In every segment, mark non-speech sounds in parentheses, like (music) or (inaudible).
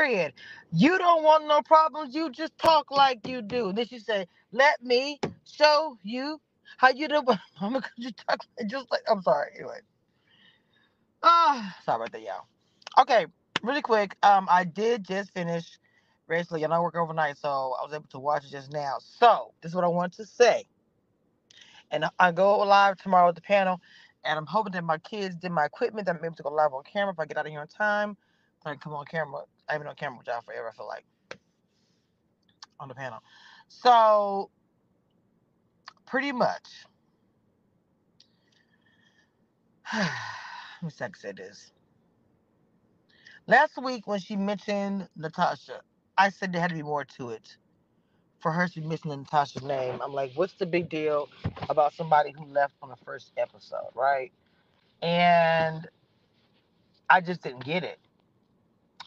Period. You don't want no problems. You just talk like you do. Then she said, "Let me show you how you do." Mama, could you talk just like? I'm sorry. Anyway. Ah, sorry about that, y'all. Okay, really quick. Um, I did just finish Basically, and I work overnight, so I was able to watch it just now. So this is what I want to say. And I go live tomorrow with the panel, and I'm hoping that my kids did my equipment that I'm able to go live on camera if I get out of here on time. I can come on camera. I've been on camera with y'all forever, I feel like. On the panel. So pretty much. (sighs) Let me say this. Last week when she mentioned Natasha, I said there had to be more to it. For her to be missing Natasha's name, I'm like, what's the big deal about somebody who left on the first episode, right? And I just didn't get it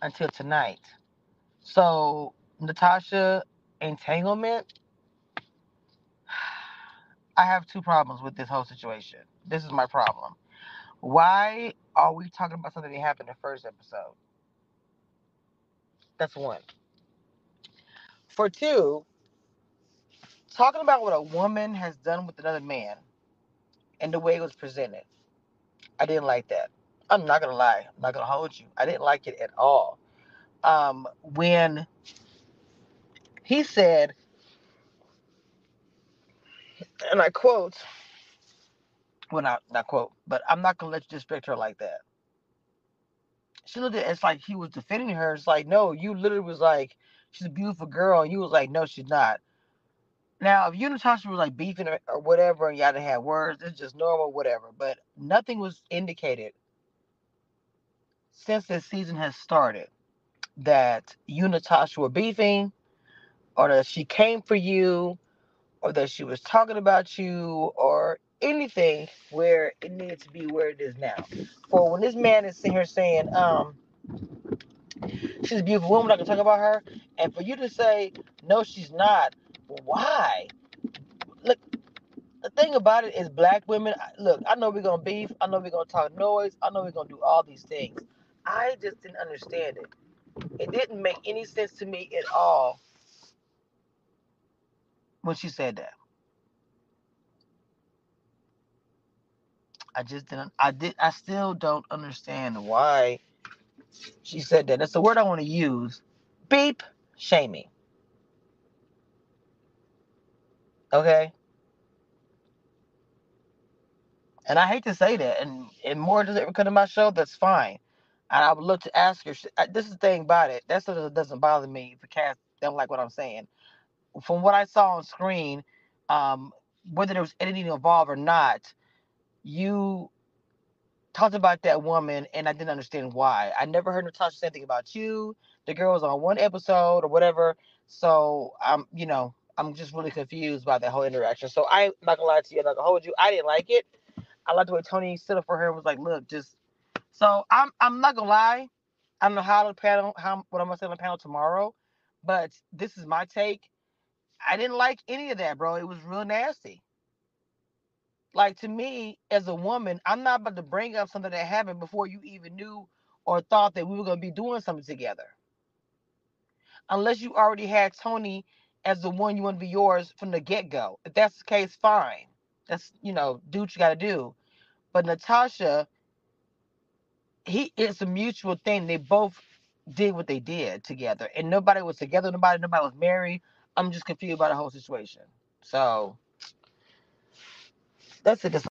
until tonight. So, Natasha entanglement, (sighs) I have two problems with this whole situation. This is my problem. Why are we talking about something that happened in the first episode? That's one. For two, talking about what a woman has done with another man and the way it was presented, I didn't like that. I'm not gonna lie. I'm not gonna hold you. I didn't like it at all. Um, when he said, and I quote, well, not not quote, but I'm not gonna let you disrespect her like that. She looked at it, it's like he was defending her. It's like, no, you literally was like, she's a beautiful girl, and you was like, no, she's not. Now, if you and Natasha was like beefing or, or whatever, and y'all didn't have words, it's just normal, whatever. But nothing was indicated since this season has started that you and Natasha were beefing, or that she came for you, or that she was talking about you, or anything where it needed to be where it is now. For when this man is sitting here saying, um, she's a beautiful woman, I can talk about her, and for you to say, no, she's not, why? Look, the thing about it is black women, look, I know we're gonna beef, I know we're gonna talk noise, I know we're gonna do all these things. I just didn't understand it. It didn't make any sense to me at all when she said that. I just didn't I did I still don't understand why she said that. That's the word I want to use. Beep shaming. Okay? And I hate to say that, and, and Morgan does ever come to my show, that's fine. And I would love to ask her. This is the thing about it. That stuff doesn't bother me if the cast don't like what I'm saying. From what I saw on screen, um, whether there was editing involved or not, you talked about that woman, and I didn't understand why. I never heard Natasha say anything about you. The girl was on one episode or whatever. So I'm, you know, I'm just really confused by that whole interaction. So I'm not gonna lie to you, I'm not gonna hold you. I didn't like it. I liked the way Tony stood up for her and was like, look, just so I'm I'm not gonna lie. I don't know how the panel how what I'm gonna say on the panel tomorrow, but this is my take. I didn't like any of that, bro. It was real nasty. Like to me, as a woman, I'm not about to bring up something that happened before you even knew or thought that we were gonna be doing something together. Unless you already had Tony as the one you want to be yours from the get-go. If that's the case, fine. That's you know, do what you gotta do. But Natasha, he it's a mutual thing. They both did what they did together. And nobody was together, nobody, nobody was married. I'm just confused by the whole situation. So that's it.